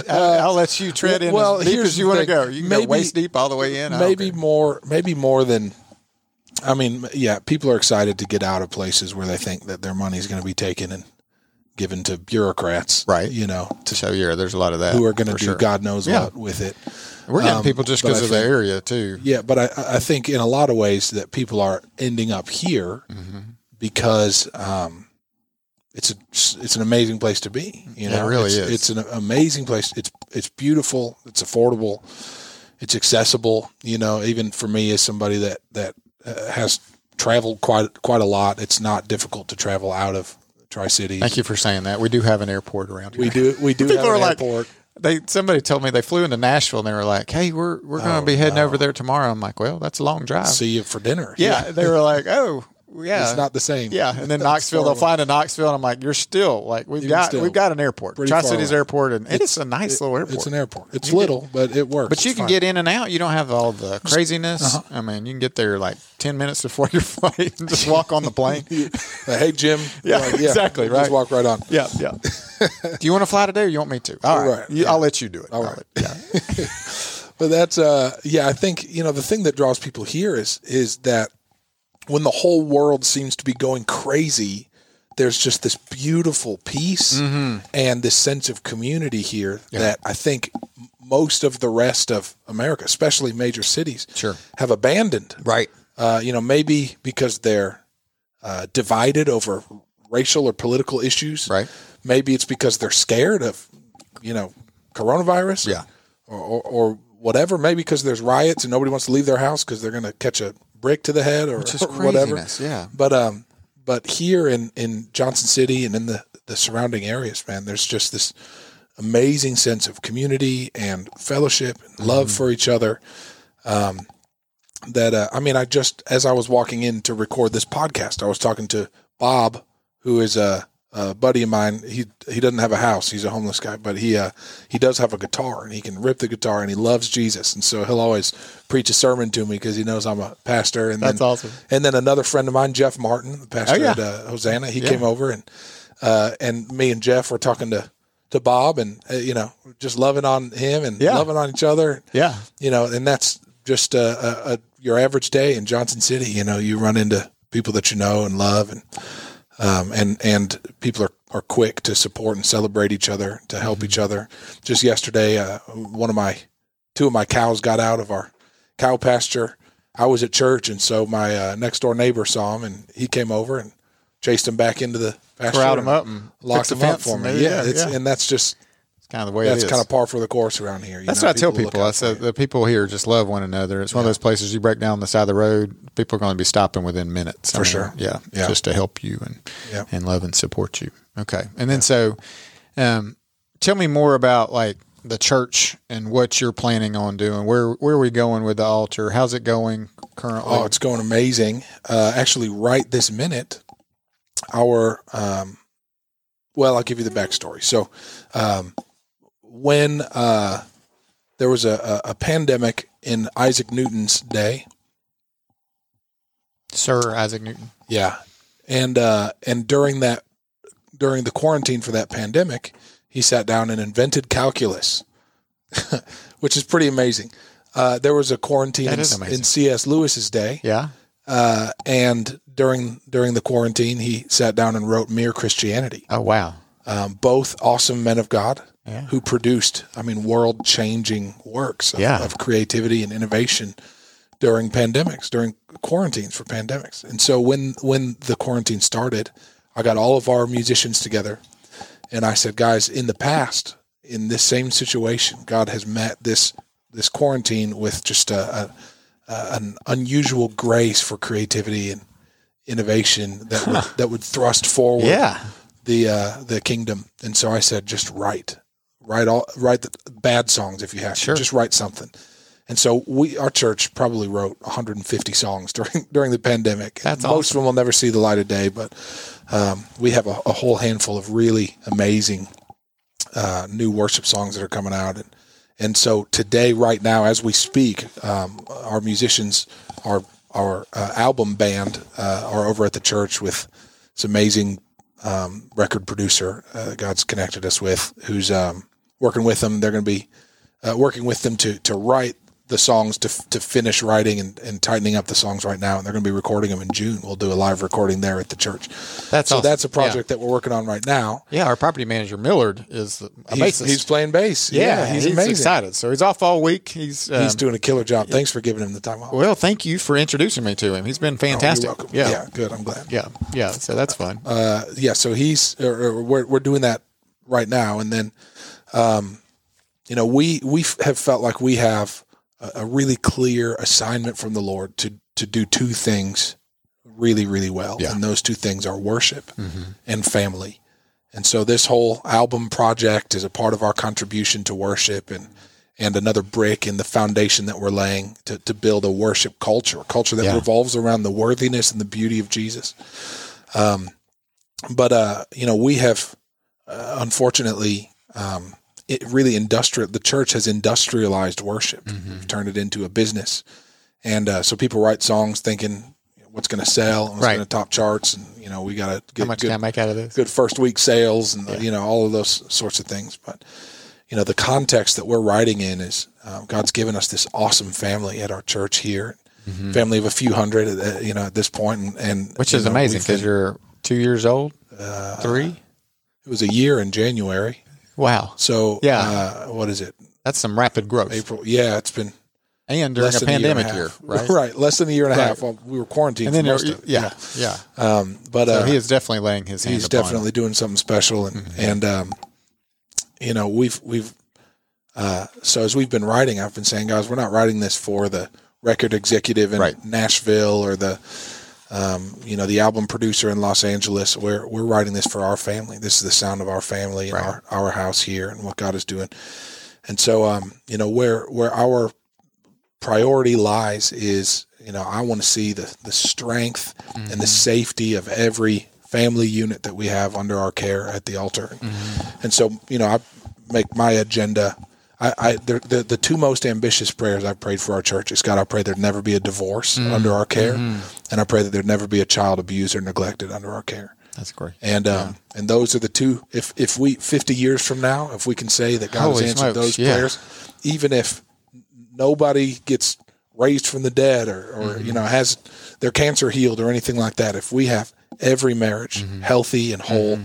I'll, I'll let you tread in well, as deep here's as you want to go. You can Maybe- go waist deep all the way in. I maybe more, maybe more than. I mean, yeah, people are excited to get out of places where they think that their money is going to be taken and given to bureaucrats, Right. You know, to, So yeah, there's a lot of that. who are going to do sure. God knows Yeah. what with it. We're getting um, people just because of the area too. Yeah, but I, I think in a lot of ways that people are ending up here Mm-hmm. because um, it's a it's an amazing place to be. You know, It really it's, is. It's an amazing place. It's it's beautiful. It's affordable. It's accessible. You know, even for me as somebody that that uh, has traveled quite quite a lot, it's not difficult to travel out of Tri Cities. Thank you for saying that. We do have an airport around here. We do we do People have an like, airport. They somebody told me they flew into Nashville and they were like, "Hey, we're we're going to Oh, be heading no. over there tomorrow." I'm like, "Well, that's a long drive." See you for dinner. yeah, they were like, "Oh, yeah." it's not the same. yeah, and then Knoxville, they'll fly into Knoxville, and I'm like, "You're still like we've Even got still, we've got an airport, Tri Cities. Airport, and it's, a nice little airport. It's an airport. It's You little, but it works. But you It's can fine. get in and out. You don't have all the craziness. I mean, you can get there like ten minutes before your flight and just walk on the plane. Hey Jim. Yeah, Like, exactly, Just right. walk right on. yeah, yeah. Do you want to fly today, or you want me to? All right, Right, You- yeah. I'll let you do it. All I'll right. yeah. But that's uh yeah, I think you know the thing that draws people here is is that when the whole world seems to be going crazy, there's just this beautiful peace Mm-hmm. and this sense of community here that I think most of the rest of America, especially major cities, Sure. have abandoned. Right. Uh, you know, maybe because they're uh, divided over racial or political issues. Right. Maybe it's because they're scared of, you know, coronavirus. Yeah. Or, or, or whatever. Maybe because there's riots and nobody wants to leave their house because they're going to catch a brick to the head or, Which is or whatever. Yeah. But um, but here in in Johnson City and in the the surrounding areas, man, there's just this amazing sense of community and fellowship and love Mm-hmm. for each other. Um, that uh, I mean, I just as I was walking in to record this podcast, I was talking to Bob, who is a, a buddy of mine. He he doesn't have a house; he's a homeless guy, but he uh, he does have a guitar, and he can rip the guitar, and he loves Jesus, and so he'll always preach a sermon to me because he knows I'm a pastor. And That's then, awesome. And then another friend of mine, Jeff Martin, the pastor Oh, yeah. at uh, Hosanna, he Yeah. came over and uh, and me and Jeff were talking to to Bob and uh, you know just loving on him and Yeah. loving on each other. Yeah. You know, and that's just a, a, a your average day in Johnson City. You know, you run into people that you know and love, and um, and and people are, are quick to support and celebrate each other, to help each other. Just yesterday, uh, one of my two of my cows got out of our cow pasture. I was at church, and so my uh, next door neighbor saw him, and he came over and chased him back into the pasture, Crowd and up and locked him up for me. Yeah, it's, Yeah. and that's just kind of the way that's it is. kind of par for the course around here. you That's know, what I tell people. I said the people here just love one another. It's one of those places you break down the side of the road, people are going to be stopping within minutes. I For mean, sure. Yeah, Yeah. Just to help you and Yeah. and love and support you. Okay. And then so um, tell me more about like the church and what you're planning on doing. Where where are we going with the altar? How's it going currently? Oh, it's going amazing. Uh, actually, right this minute, our um, well, I'll give you the backstory. So, um, when uh, there was a, a, a pandemic in Isaac Newton's day, Sir Isaac Newton. yeah, and uh, and during that during the quarantine for that pandemic, he sat down and invented calculus, which is pretty amazing. Uh, there was a quarantine in, in C.S. Lewis's day, Yeah. uh, and during during the quarantine, he sat down and wrote Mere Christianity. Oh wow. Um, both awesome men of God Yeah. who produced, I mean, world changing works of, Yeah. of creativity and innovation during pandemics, during quarantines for pandemics. And so when when the quarantine started, I got all of our musicians together, and I said, guys, in the past, in this same situation, God has met this this quarantine with just a, a, a an unusual grace for creativity and innovation that would, that would thrust forward Yeah. the uh, the kingdom. And so I said, just write, write all, write the bad songs if you have Sure. to, just write something. And so we, our church probably wrote 150 songs during during the pandemic. That's Most awesome. of them will never see the light of day, but um, we have a, a whole handful of really amazing uh, new worship songs that are coming out. And and so today, right now, as we speak, um, our musicians, our our uh, album band, uh, are over at the church with this amazing um, record producer uh, God's connected us with, who's um, working with them. They're going to be uh, working with them to to write the songs to to finish writing and, and tightening up the songs right now. And they're going to be recording them in June. We'll do a live recording there at the church. That's so awesome. that's a project that we're working on right now. Yeah. Our property manager Millard is a He's, bassist. he's playing bass. yeah, he's, amazing. excited. So he's off all week. He's um, He's doing a killer job. Thanks for giving him the time off. well. Thank you for introducing me to him. He's been Oh, You're fantastic. welcome. Yeah. yeah, good. I'm glad. Yeah, yeah. So that's fun. uh, yeah, so he's or, or we're we're doing that right now, and then, um, you know, we we have felt like we have a, a really clear assignment from the Lord to to do two things really really well, Yeah. and those two things are worship and family. And so this whole album project is a part of our contribution to worship and and another brick in the foundation that we're laying to, to build a worship culture, a culture that Yeah. revolves around the worthiness and the beauty of Jesus. Um, but uh, you know, we have uh, unfortunately um, it really industrial. The church has industrialized worship, We've turned it into a business, and uh, so people write songs thinking what's going to sell, and what's Right. going to top charts, and you know, we got to How get much good can I make out of this? good first week sales and you know all of those sorts of things but you know the context that we're writing in is um, god's given us this awesome family at our church here family of a few hundred uh, you know at this point and, and Mm-hmm. Which is know, amazing because you're two years old, Uh, three. it was a year in january Wow, so Yeah. uh, what is it that's some rapid growth, april yeah it's been and during a than year pandemic year, right? right less than a year and a Right. half well, we were quarantined And then, for most of it. yeah, yeah. um, but So uh, he is definitely laying his hand. he's it. definitely doing something special and Mm-hmm. and um, you know we've we've uh, so as we've been writing i've been saying guys we're not writing this for the record executive in Right. nashville or the um, you know the album producer in los angeles we're we're writing this for our family. This is the sound of our family and Right. our, our house here and what god is doing. And so um, you know where where our priority lies is you know i want to see the the strength and the safety of every family unit that we have under our care at the altar. And so you know i make my agenda I, I the, the two most ambitious prayers I've prayed for our church is God. I pray there'd never be a divorce under our care, and I pray that there'd never be a child abused or neglected under our care. That's great. And um, and those are the two. If if we fifty years from now, if we can say that God Holy has answered smokes, those yeah. prayers, even if nobody gets raised from the dead or, or Mm-hmm. you know has their cancer healed or anything like that, if we have every marriage Mm-hmm. healthy and whole,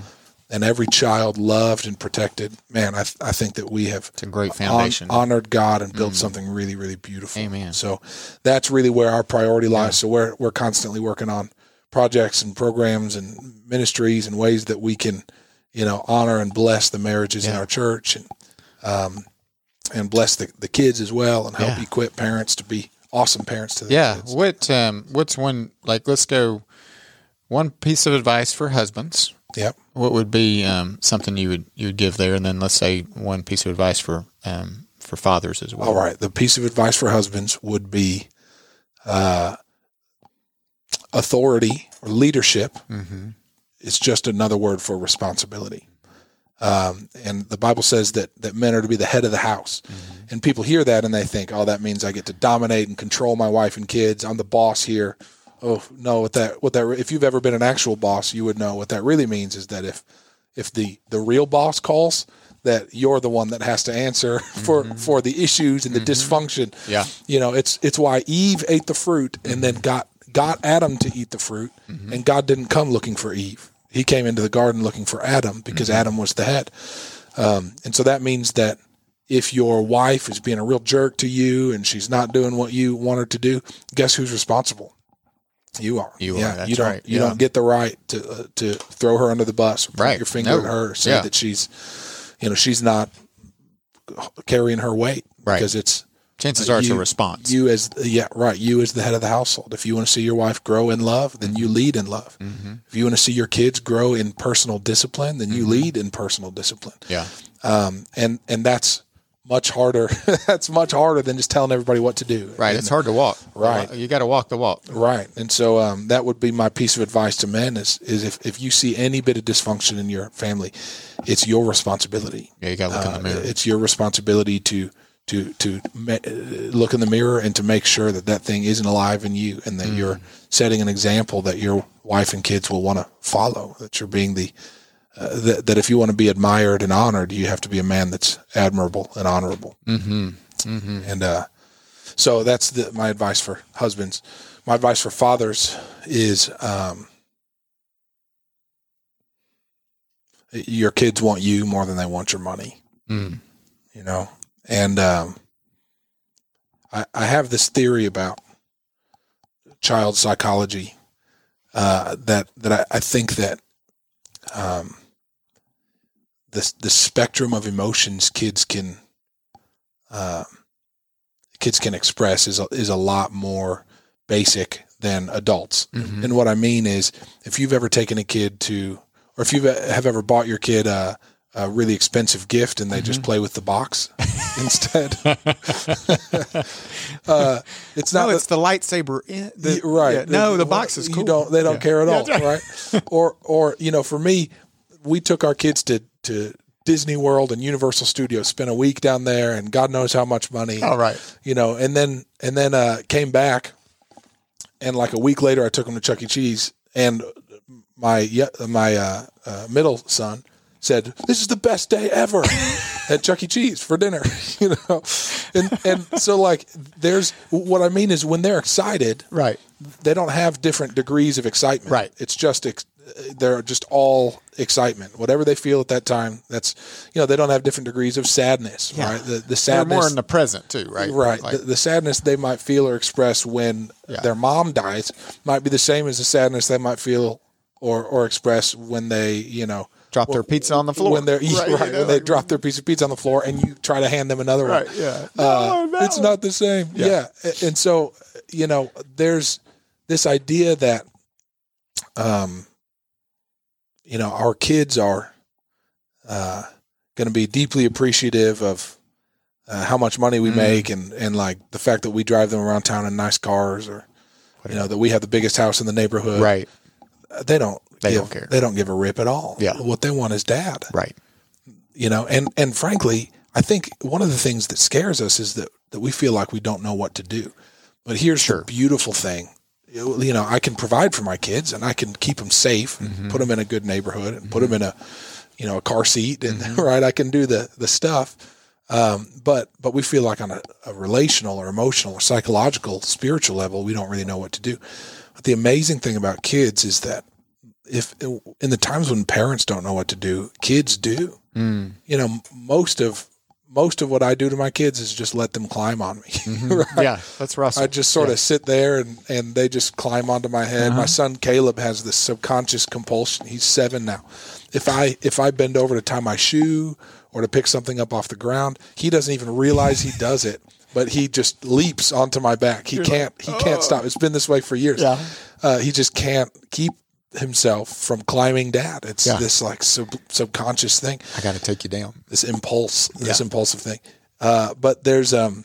and every child loved and protected, man, I I think that we have It's a great foundation. Honored God and built something really, really beautiful. Amen. So that's really where our priority lies. So we're we're constantly working on projects and programs and ministries and ways that we can, you know, honor and bless the marriages in our church and um and bless the, the kids as well and help Yeah. equip parents to be awesome parents to their yeah. kids. What um, what's one like? Let's go. One piece of advice for husbands. Yep. What would be um, something you would you would give there, and then let's say one piece of advice for um, for fathers as well. All right. The piece of advice for husbands would be uh, authority or leadership Mm-hmm. is just another word for responsibility. Um, and the Bible says that, that men are to be the head of the house. And people hear that and they think, oh, that means I get to dominate and control my wife and kids. I'm the boss here. Oh no, what that what that if you've ever been an actual boss, you would know what that really means is that if if the the real boss calls, that you're the one that has to answer for mm-hmm. for the issues and the mm-hmm. dysfunction. Yeah. You know, it's it's why Eve ate the fruit and then mm-hmm. got got Adam to eat the fruit, and God didn't come looking for Eve. He came into the garden looking for Adam because Adam was the head. Um, and so that means that if your wife is being a real jerk to you and she's not doing what you want her to do, guess who's responsible? You are. You are, Yeah, that's you don't. right, You yeah. don't get the right to uh, to throw her under the bus. Point Right. Your finger No. at her. Say Yeah. that she's, you know, she's not carrying her weight Right. because it's Chances are it's a response. You as yeah, right. You as the head of the household. If you want to see your wife grow in love, then you lead in love. Mm-hmm. If you want to see your kids grow in personal discipline, then you lead in personal discipline. yeah. Um, and and that's much harder. that's much harder than just telling everybody what to do. Right. And- It's hard to walk. Right. You got to walk the walk. Right. And so um, that would be my piece of advice to men is, is if, if you see any bit of dysfunction in your family, it's your responsibility. Yeah. You got to look in the Uh, mirror. It's your responsibility to to to ma- uh, look in the mirror and to make sure that that thing isn't alive in you, and that Mm. you're setting an example that your wife and kids will want to follow. That you're being the uh, that, that if you want to be admired and honored, you have to be a man that's admirable and honorable. Mm-hmm. Mm-hmm. And uh, so that's the, my advice for husbands. My advice for fathers is um, your kids want you more than they want your money Mm. you know and um, I, I have this theory about child psychology uh, that that I, I think that um, the the spectrum of emotions kids can uh, kids can express is a, is a lot more basic than adults. Mhm. And what I mean is, if you've ever taken a kid to, or if you have ever bought your kid a, a really expensive gift and they just play with the box instead, uh, it's not. No, that- it's the lightsaber. In, the, right. yeah, no, the box is cool. You don't. They don't Yeah. care at Yeah, all, right? or or you know, for me, we took our kids to to Disney World and Universal Studios, spent a week down there, and God knows how much money. All right. You know, and then and then uh, came back, and like a week later, I took them to Chuck E. Cheese, and my my uh, uh, middle son said, "This is the best day ever." At Chuck E. Cheese for dinner, you know, and and so like there's what I mean is when they're excited, Right. they don't have different degrees of excitement. Right. It's just ex- they're just all excitement. Whatever they feel at that time, that's you know they don't have different degrees of sadness. Yeah. Right. The the They're sadness. more in the present too, right? Right. Like, the, the sadness they might feel or express when Yeah. their mom dies might be the same as the sadness they might feel or or express when they you know drop their pizza on the floor. when they're right, you know, when they drop their piece of pizza on the floor and you try to hand them another Right. one. Yeah. Uh, No, no. It's not the same. Yeah. Yeah. And so, you know, there's this idea that, um, you know, our kids are uh, going to be deeply appreciative of uh, how much money we Mm. make and, and like the fact that we drive them around town in nice cars or, you know, that we have the biggest house in the neighborhood. Right. Uh, They don't. They give, don't care. They don't give a rip at all. Yeah. What they want is dad Right. you know and and frankly i think one of the things that scares us is that that we feel like we don't know what to do but here's Sure. the beautiful thing you know, I can provide for my kids and I can keep them safe, and put them in a good neighborhood, and put them in a, you know, a car seat, and right, I can do the the stuff. Um, but but we feel like on a, a relational or emotional or psychological, spiritual level, we don't really know what to do. But the amazing thing about kids is that if in the times when parents don't know what to do, kids do. Mm. You know, most of most of what I do to my kids is just let them climb on me. right? Yeah, that's Russell. I just sort Yeah. of sit there and, and they just climb onto my head. Uh-huh. My son Caleb has this subconscious compulsion. He's seven now. If I if I bend over to tie my shoe or to pick something up off the ground, he doesn't even realize he does it. But he just leaps onto my back. He can't he can't stop. It's been this way for years. Yeah. Uh, he just can't keep himself from climbing dad. It's Yeah. this like sub, subconscious thing I got to take you down. this impulse, this Yeah. impulsive thing. Uh, but there's, um,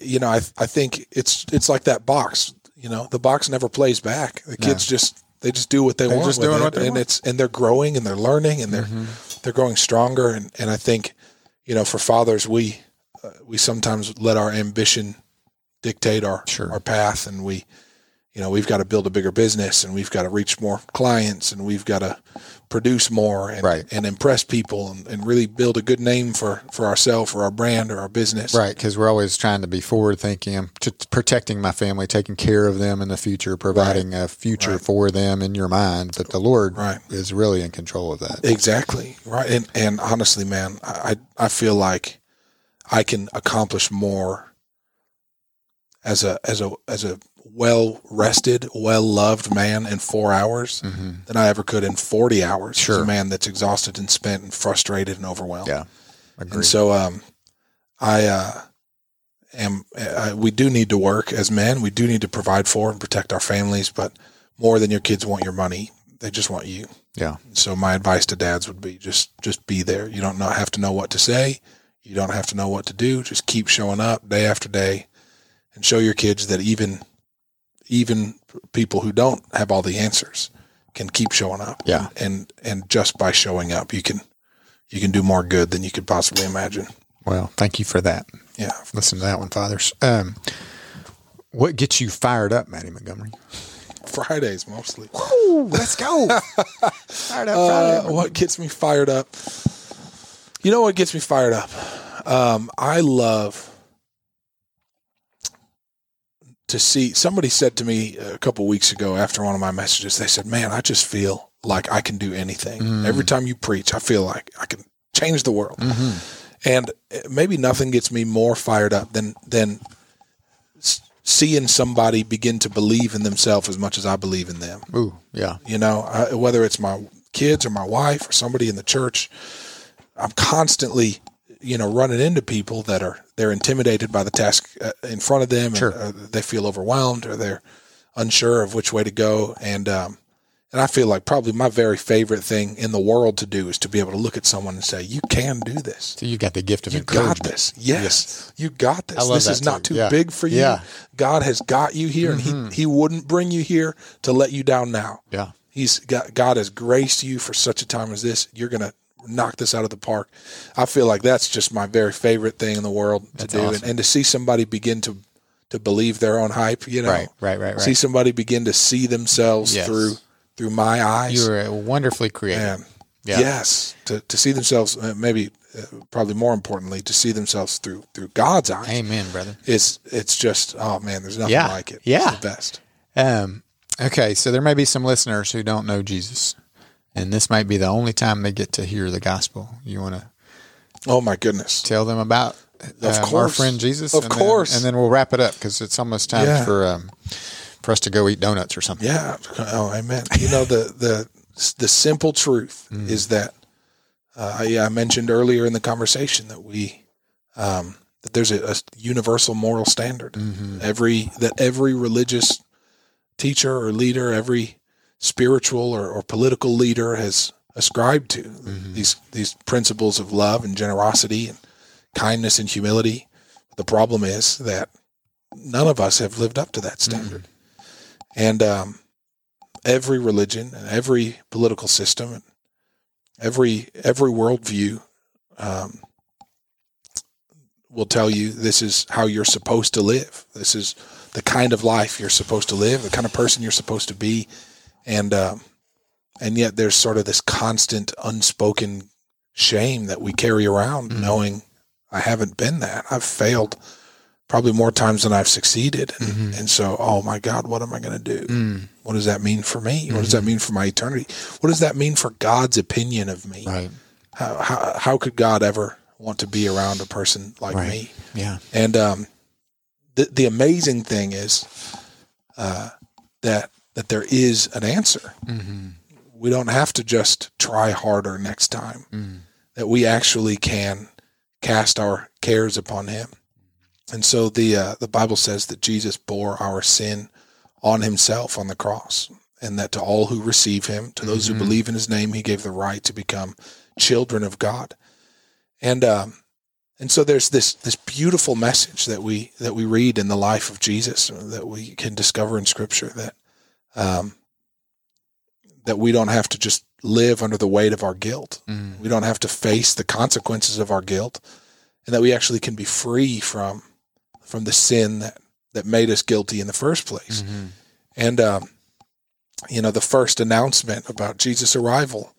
you know, I I think it's it's like that box. You know, the box never plays back. The kids just they just do what they They're want, just doing it, what they and want. Mm-hmm. it's and they're growing and they're learning and they're they're growing stronger. And and I think, you know, for fathers, we uh, we sometimes let our ambition dictate our Sure. our path, and we. You know, we've got to build a bigger business and we've got to reach more clients and we've got to produce more and, Right. and impress people and, and really build a good name for, for ourselves or our brand or our business. Right, because we're always trying to be forward thinking. T- protecting my family, taking care of them in the future, providing a future Right. for them in your mind. But the Lord Right. is really in control of that. Exactly. Right. And, and honestly, man, I I feel like I can accomplish more as a, as a, as a well rested, well loved man in four hours than I ever could in 40 hours. Mm-hmm. Sure. a man that's exhausted and spent and frustrated and overwhelmed. Yeah, agree. And so, um, I, uh, am, I, we do need to work as men. We do need to provide for and protect our families, but more than your kids want your money. They just want you. yeah, So my advice to dads would be just, just be there. You don't know, have to know what to say. You don't have to know what to do. Just keep showing up day after day and show your kids that even, even people who don't have all the answers can keep showing up. Yeah. And, and just by showing up, you can, you can do more good than you could possibly imagine. well, thank you for that. Yeah. Listen to that one, fathers. Um, what gets you fired up, Mattie Montgomery? Fridays mostly. Ooh, let's go. fired up Uh, Friday. what gets me fired up? You know what gets me fired up? Um, I love to see. Somebody said to me a couple weeks ago after one of my messages, they said, "Man, I just feel like I can do anything. Mm. Every time you preach, I feel like I can change the world." Mm-hmm. And uh, maybe nothing gets me more fired up than than seeing somebody begin to believe in themselves as much as I believe in them. Ooh, yeah, You know, I, whether it's my kids or my wife or somebody in the church, I'm constantly, you know, running into people that are they're intimidated by the task uh, in front of them, and, Sure. uh, they feel overwhelmed or they're unsure of which way to go, and um, and I feel like probably my very favorite thing in the world to do is to be able to look at someone and say, "You can do this." so you got the gift of You got encouragement. this. Yes, you got this. I love This is not too. too Yeah. big for you. Yeah. Mm-hmm. God has got you here, and he He wouldn't bring you here to let you down now. Yeah, He's got God has graced you for such a time as this. You're gonna knock this out of the park. I feel like that's just my very favorite thing in the world to That's do, awesome. and, and to see somebody begin to to believe their own hype. You know, Right, right, right, right. See somebody begin to see themselves Yes. through through my eyes. you were wonderfully created. Man, Yeah. yes, to to see themselves, uh, maybe uh, probably more importantly, to see themselves through through God's eyes. Amen, brother. It's it's just oh man, there's nothing Yeah, like it. yeah. it's the best. Um, okay, so there may be some listeners who don't know Jesus, and this might be the only time they get to hear the gospel. You want to Oh my goodness. tell them about Of um, our course. friend Jesus? Of and then- course. and then we'll wrap it up because it's almost time Yeah. for um, for us to go eat donuts or something. Yeah. Oh, amen. You know the the the simple truth Mm. is that uh, I, I mentioned earlier in the conversation that we um, that there's a, a universal moral standard. Mm-hmm. Every that every religious teacher or leader, every spiritual or, or political leader has ascribed to Mm-hmm. these these principles of love and generosity and kindness and humility. The problem is that none of us have lived up to that standard. And um, every religion and every political system and every every worldview um, will tell you this is how you're supposed to live. This is the kind of life you're supposed to live, the kind of person you're supposed to be, and um, and yet there's sort of this constant unspoken shame that we carry around, Mhm. knowing I haven't been that. I've failed probably more times than I've succeeded, and, Mhm. and so oh my God, what am I going to do? Mm, What does that mean for me? What does that mean for my eternity? What does that mean for God's opinion of me? right. How, how, how could God ever want to be around a person like Right. me? Yeah. And um, the the amazing thing is uh, that that there is an answer. Mm-hmm. We don't have to just try harder next time. Mm. That we actually can cast our cares upon Him. And so the uh, the Bible says that Jesus bore our sin on Himself on the cross, and that to all who receive Him, to those Mhm. who believe in His name, He gave the right to become children of God. And um, and so there's this this beautiful message that we that we read in the life of Jesus that we can discover in Scripture that um, that we don't have to just live under the weight of our guilt. Mm. We don't have to face the consequences of our guilt, and that we actually can be free from from the sin that that made us guilty in the first place. Mhm. And um, you know, the first announcement about Jesus' arrival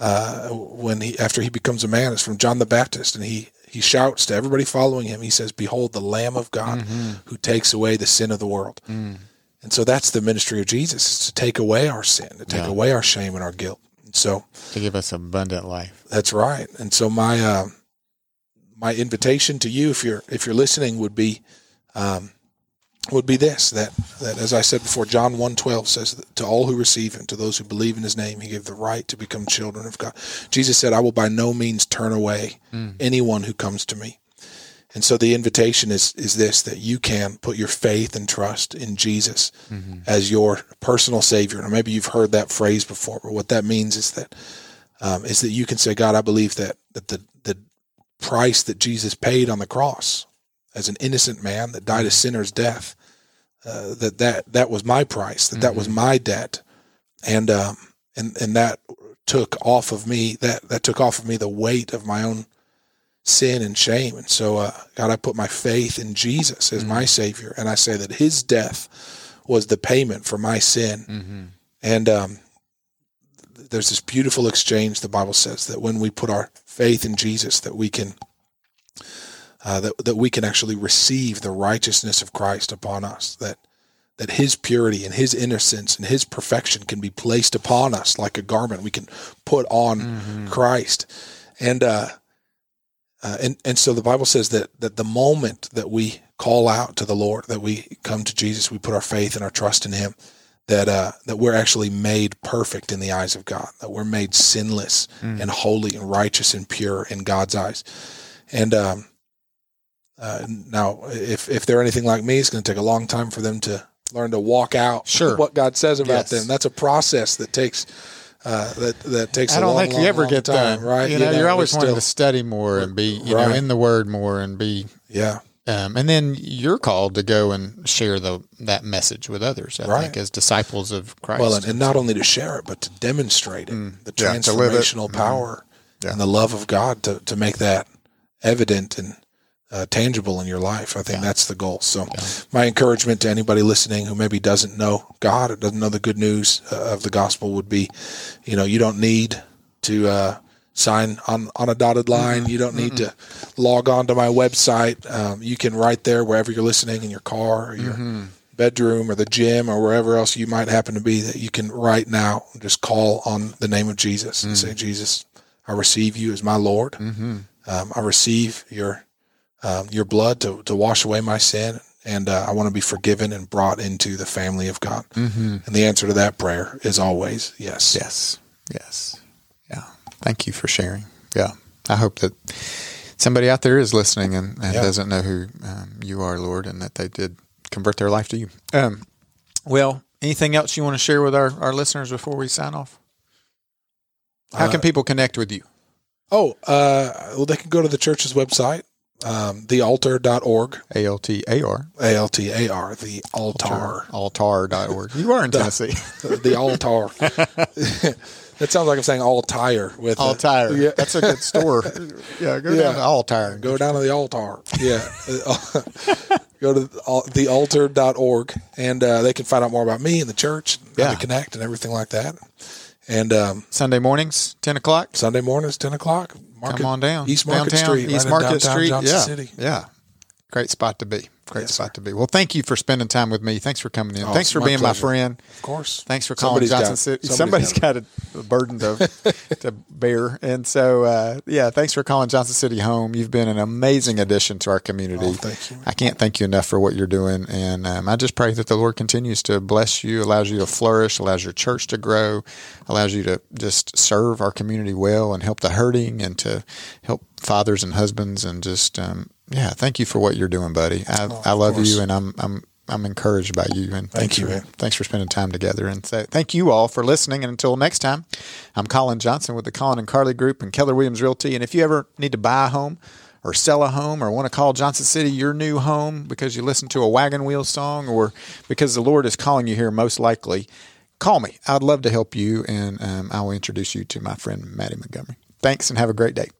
uh, when he after he becomes a man is from John the Baptist, and he he shouts to everybody following him. He says, "Behold, the Lamb of God Mhm. who takes away the sin of the world." Mm. And so that's the ministry of Jesus: is to take away our sin, to take Yeah. away our shame and our guilt. And so To give us abundant life. that's right. And so my uh, my invitation to you, if you're if you're listening, would be um, would be this that that as I said before, John one twelve says that to all who receive him, to those who believe in his name, he gave the right to become children of God. Jesus said, "I will by no means turn away Mm. anyone who comes to me." And so the invitation is is this that you can put your faith and trust in Jesus Mhm. as your personal savior. Now, maybe you've heard that phrase before, but what that means is that um, is that you can say, God, I believe that that the the price that Jesus paid on the cross as an innocent man that died a sinner's death, uh, that that that was my price, that that was my debt, and um, and and that took off of me that that took off of me the weight of my own sin and shame. And so, uh, God, I put my faith in Jesus as my Savior, and I say that His death was the payment for my sin. Mhm. And um, there's this beautiful exchange. The Bible says that when we put our faith in Jesus, that we can uh, that that we can actually receive the righteousness of Christ upon us. That that His purity and His innocence and His perfection can be placed upon us like a garment. We can put on Mhm. Christ, and uh, uh, and and so the Bible says that that the moment that we call out to the Lord, that we come to Jesus, we put our faith and our trust in Him, that uh, that we're actually made perfect in the eyes of God, that we're made sinless Mm. and holy and righteous and pure in God's eyes, and um, uh, now if if they're anything like me, it's going to take a long time for them to learn to walk out Sure. what God says about Yes. them. That's a process that takes. Uh, that that takes. I don't long, think long, you ever long get time, done, right? You know, you're always we're wanting still- to study more and be, you know, in the Word more and be, yeah, um, and then you're called to go and share the that message with others. I Right. think as disciples of Christ. Well, and, and not only to share it, but to demonstrate it, Mm. the Yeah, to live it. transformational power Yeah. and the love of God to, to make that evident and uh, tangible in your life. I think Yeah. that's the goal. So, Yeah. my encouragement to anybody listening who maybe doesn't know God or doesn't know the good news uh, of the gospel would be, you know, you don't need to uh, sign on, on a dotted line. You don't need to log on to my website. Um, you can right there wherever you're listening in your car or your Mhm. bedroom or the gym or wherever else you might happen to be that you can right now just call on the name of Jesus and say, Jesus, I receive you as my Lord. Mhm. Um, I receive your um, your blood to, to wash away my sin, and uh, I want to be forgiven and brought into the family of God. Mhm. And the answer to that prayer is always yes. Yes. Yes. Yeah. Thank you for sharing. Yeah. I hope that somebody out there is listening and, and Yeah. doesn't know who um, you are, Lord, and that they did convert their life to you. Um, well, anything else you want to share with our, our listeners before we sign off? How can Uh, people connect with you? Oh, uh, well, they can go to the church's website, um, thealtar.org, A L T A R. A L T A R, the altar, Altar.org. You are in Tennessee. the altar. that sounds like I'm saying all tire with a- Altar. Yeah. That's a good store. Yeah, go Yeah. down to Altar. Go down to the altar. Yeah. Go to al- thealtar.org and uh, they can find out more about me and the church, and how Yeah. to connect and everything like that. And um, Sunday mornings, 10 o'clock. Sunday mornings, 10 o'clock. Market, Come on down. East Market Downtown, Street. East right Market Street. Johnson yeah. City. Yeah. Great spot to be. Great Yes, spot to be. Well, thank you for spending time with me. Thanks for coming in. Oh, Thanks for my being my friend. Of course. Thanks for calling Somebody's Johnson got- City. somebody's Somebody's got a, a burden to to bear, and so uh, yeah, thanks for calling Johnson City home. You've been an amazing addition to our community. Oh, thank you. I can't thank you enough for what you're doing, and um, I just pray that the Lord continues to bless you, allows you to flourish, allows your church to grow, allows you to just serve our community well and help the hurting, and to help fathers and husbands, and just um, yeah, thank you for what you're doing, buddy. I, Oh, I love course. you, and I'm I'm I'm encouraged by you, and Thank thanks you, for, man. thanks for spending time together. And so thank you all for listening. And until next time, I'm Colin Johnson with the Colin and Carly Group and Keller Williams Realty. And if you ever need to buy a home or sell a home or want to call Johnson City your new home because you listen to a wagon wheel song or because the Lord is calling you here, most likely, call me. I'd love to help you, and um, I will introduce you to my friend Mattie Montgomery. Thanks, and have a great day.